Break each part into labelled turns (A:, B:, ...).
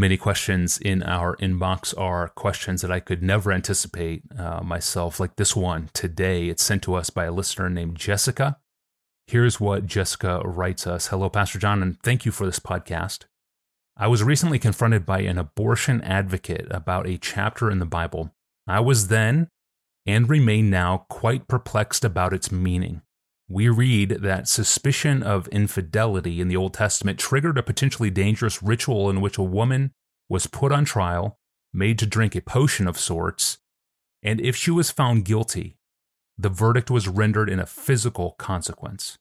A: Many questions in our inbox are questions that I could never anticipate uh, myself, like this one today. It's sent to us by a listener named Jessica. Here's what Jessica writes us Hello, Pastor John, and thank you for this podcast. I was recently confronted by an abortion advocate about a chapter in the Bible. I was then, and remain now, quite perplexed about its meaning we read that suspicion of infidelity in the Old Testament triggered a potentially dangerous ritual in which a woman was put on trial, made to drink a potion of sorts, and if she was found guilty, the verdict was rendered in a physical consequence.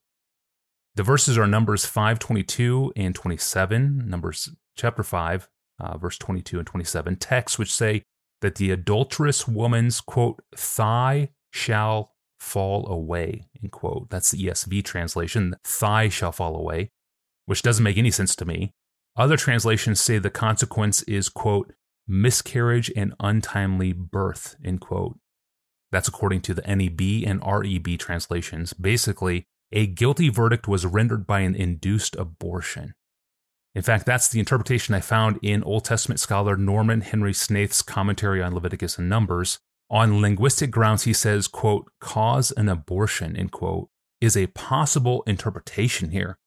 A: The verses are Numbers 5:22 and 27, Numbers chapter 5, uh, verse 22 and 27, texts which say that the adulterous woman's quote thigh shall fall away, end quote. That's the ESV translation. Thigh shall fall away, which doesn't make any sense to me. Other translations say the consequence is, quote, miscarriage and untimely birth, end quote. That's according to the NEB and REB translations. Basically, a guilty verdict was rendered by an induced abortion. In fact, that's the interpretation I found in Old Testament scholar Norman Henry Snaith's commentary on Leviticus and Numbers. On linguistic grounds, he says, quote, cause an abortion, end quote, is a possible interpretation here.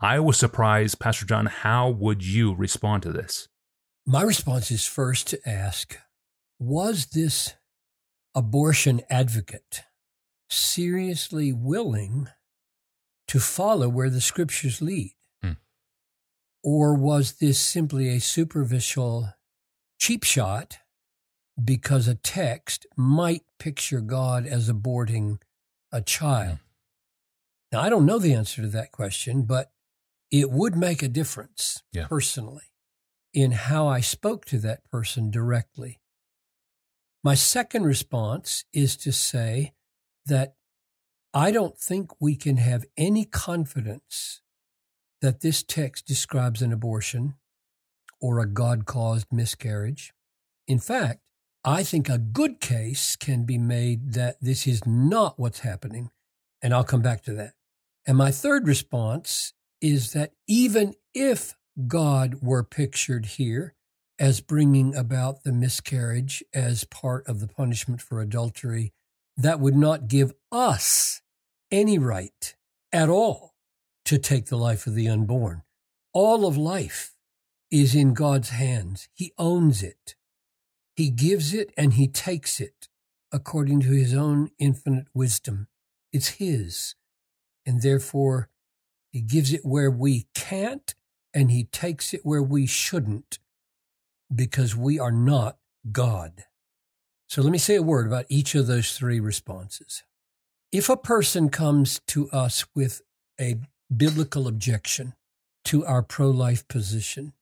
A: I was surprised, Pastor John, how would you respond to this?
B: My response is first to ask, was this abortion advocate seriously willing to follow where the scriptures lead? Hmm. Or was this simply a superficial cheap shot because a text might picture God as aborting a child. Now, I don't know the answer to that question, but it would make a difference yeah. personally in how I spoke to that person directly. My second response is to say that I don't think we can have any confidence that this text describes an abortion or a God caused miscarriage. In fact, I think a good case can be made that this is not what's happening. And I'll come back to that. And my third response is that even if God were pictured here as bringing about the miscarriage as part of the punishment for adultery, that would not give us any right at all to take the life of the unborn. All of life is in God's hands. He owns it. He gives it and he takes it according to his own infinite wisdom. It's his. And therefore, he gives it where we can't and he takes it where we shouldn't because we are not God. So let me say a word about each of those three responses. If a person comes to us with a biblical objection to our pro life position,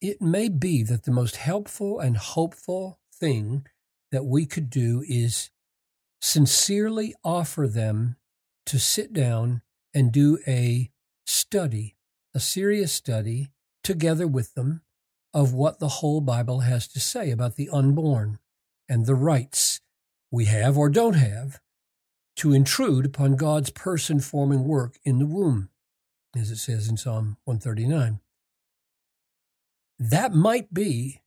B: it may be that the most helpful and hopeful thing that we could do is sincerely offer them to sit down and do a study, a serious study together with them of what the whole Bible has to say about the unborn and the rights we have or don't have to intrude upon God's person forming work in the womb, as it says in Psalm 139. That might be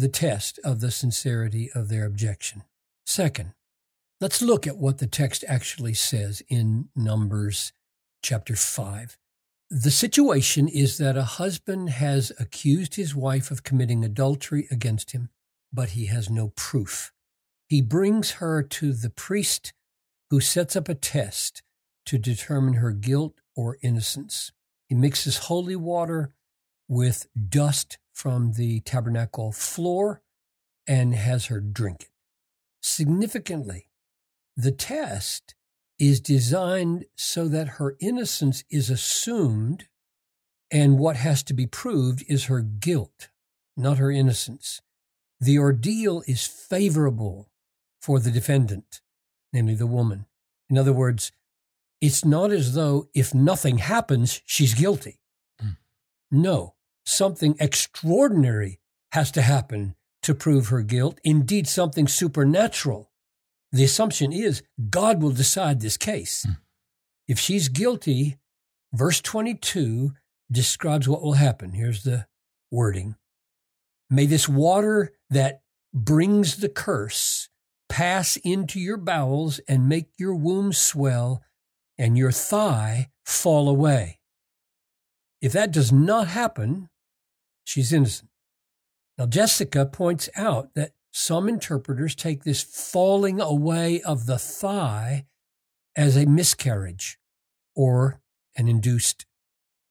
B: the test of the sincerity of their objection. Second, let's look at what the text actually says in Numbers chapter 5. The situation is that a husband has accused his wife of committing adultery against him, but he has no proof. He brings her to the priest who sets up a test to determine her guilt or innocence. He mixes holy water with dust from the tabernacle floor and has her drink it. Significantly, the test is designed so that her innocence is assumed, and what has to be proved is her guilt, not her innocence. The ordeal is favorable for the defendant, namely the woman. In other words, it's not as though if nothing happens, she's guilty. Mm. No, something extraordinary has to happen to prove her guilt, indeed, something supernatural. The assumption is God will decide this case. Mm. If she's guilty, verse 22 describes what will happen. Here's the wording May this water that brings the curse pass into your bowels and make your womb swell and your thigh fall away. If that does not happen, she's innocent. Now, Jessica points out that some interpreters take this falling away of the thigh as a miscarriage or an induced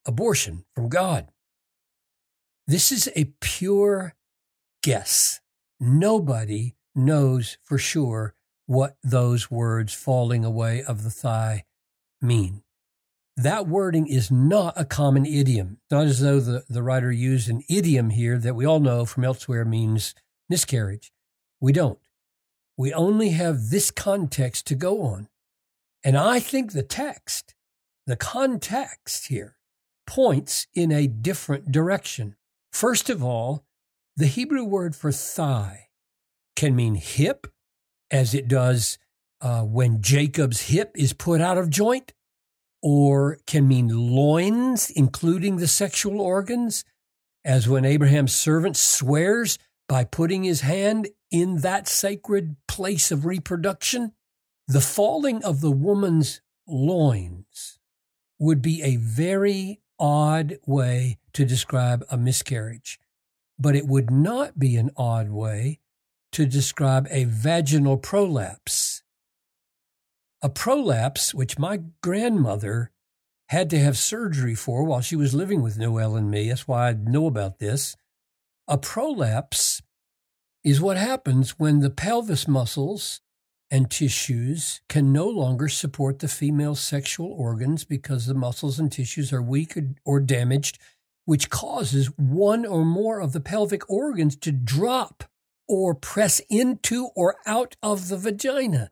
B: abortion from God. This is a pure guess. Nobody knows for sure what those words falling away of the thigh mean. That wording is not a common idiom, not as though the, the writer used an idiom here that we all know from elsewhere means miscarriage. We don't. We only have this context to go on. And I think the text, the context here, points in a different direction. First of all, the Hebrew word for thigh can mean hip, as it does uh, when Jacob's hip is put out of joint, or can mean loins, including the sexual organs, as when Abraham's servant swears by putting his hand in that sacred place of reproduction. The falling of the woman's loins would be a very odd way to describe a miscarriage, but it would not be an odd way to describe a vaginal prolapse. A prolapse, which my grandmother had to have surgery for while she was living with Noel and me. That's why I know about this. A prolapse is what happens when the pelvis muscles and tissues can no longer support the female sexual organs because the muscles and tissues are weak or damaged, which causes one or more of the pelvic organs to drop or press into or out of the vagina.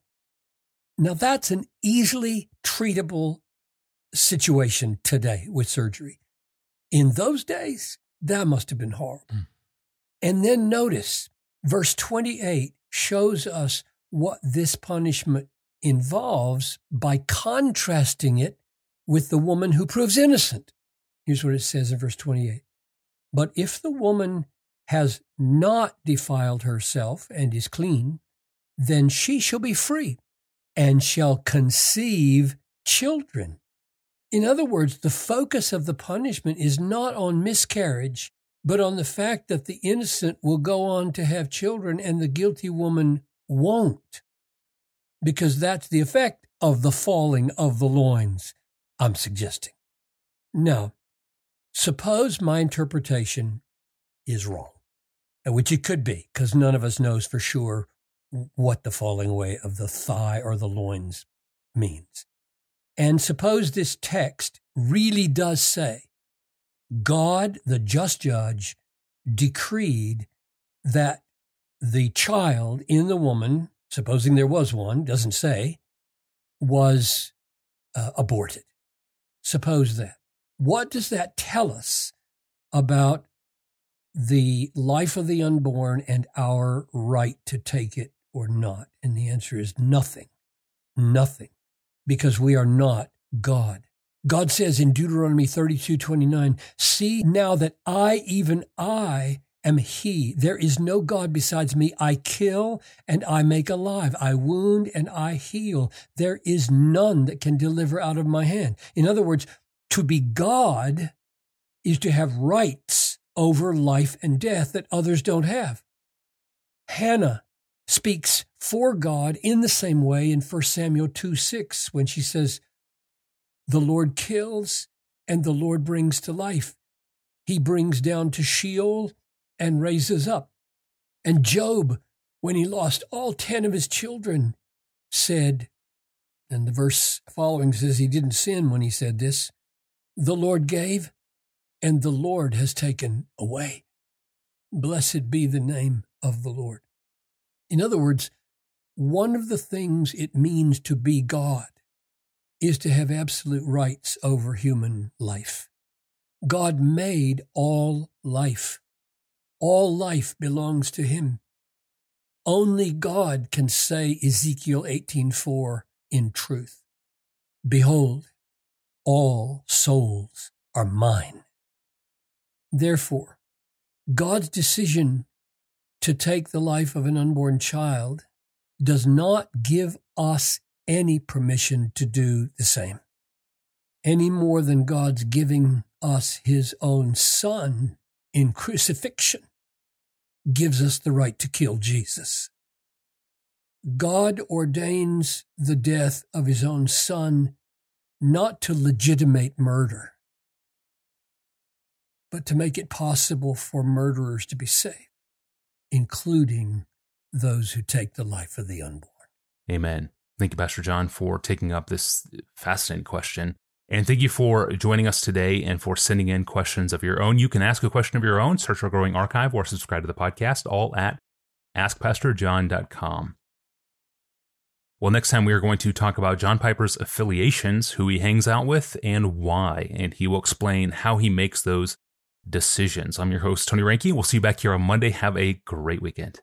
B: Now, that's an easily treatable situation today with surgery. In those days, that must have been horrible. Mm. And then notice verse 28 shows us what this punishment involves by contrasting it with the woman who proves innocent. Here's what it says in verse 28. But if the woman has not defiled herself and is clean, then she shall be free and shall conceive children. In other words, the focus of the punishment is not on miscarriage, but on the fact that the innocent will go on to have children and the guilty woman won't. Because that's the effect of the falling of the loins, I'm suggesting. Now, suppose my interpretation is wrong which it could be, because none of us knows for sure what the falling away of the thigh or the loins means. And suppose this text really does say God, the just judge, decreed that the child in the woman, supposing there was one, doesn't say, was uh, aborted. Suppose that. What does that tell us about the life of the unborn and our right to take it or not? And the answer is nothing. Nothing. Because we are not God. God says in Deuteronomy 32 29, See now that I, even I, am He. There is no God besides me. I kill and I make alive. I wound and I heal. There is none that can deliver out of my hand. In other words, to be God is to have rights over life and death that others don't have. Hannah speaks for God in the same way in 1 Samuel 2 6 when she says, The Lord kills and the Lord brings to life. He brings down to Sheol and raises up. And Job, when he lost all 10 of his children, said, and the verse following says he didn't sin when he said this, the Lord gave and the Lord has taken away. Blessed be the name of the Lord. In other words, one of the things it means to be God is to have absolute rights over human life. God made all life. All life belongs to him. Only God can say Ezekiel 18:4 in truth. Behold, all souls are mine. Therefore, God's decision to take the life of an unborn child does not give us any permission to do the same, any more than God's giving us his own son in crucifixion gives us the right to kill Jesus. God ordains the death of his own son not to legitimate murder, but to make it possible for murderers to be saved, including those who take the life of the unborn.
A: Amen. Thank you, Pastor John, for taking up this fascinating question. And thank you for joining us today and for sending in questions of your own. You can ask a question of your own, search our growing archive, or subscribe to the podcast, all at askpastorjohn.com. Well, next time we are going to talk about John Piper's affiliations, who he hangs out with, and why. And he will explain how he makes those decisions. I'm your host, Tony Reinke. We'll see you back here on Monday. Have a great weekend.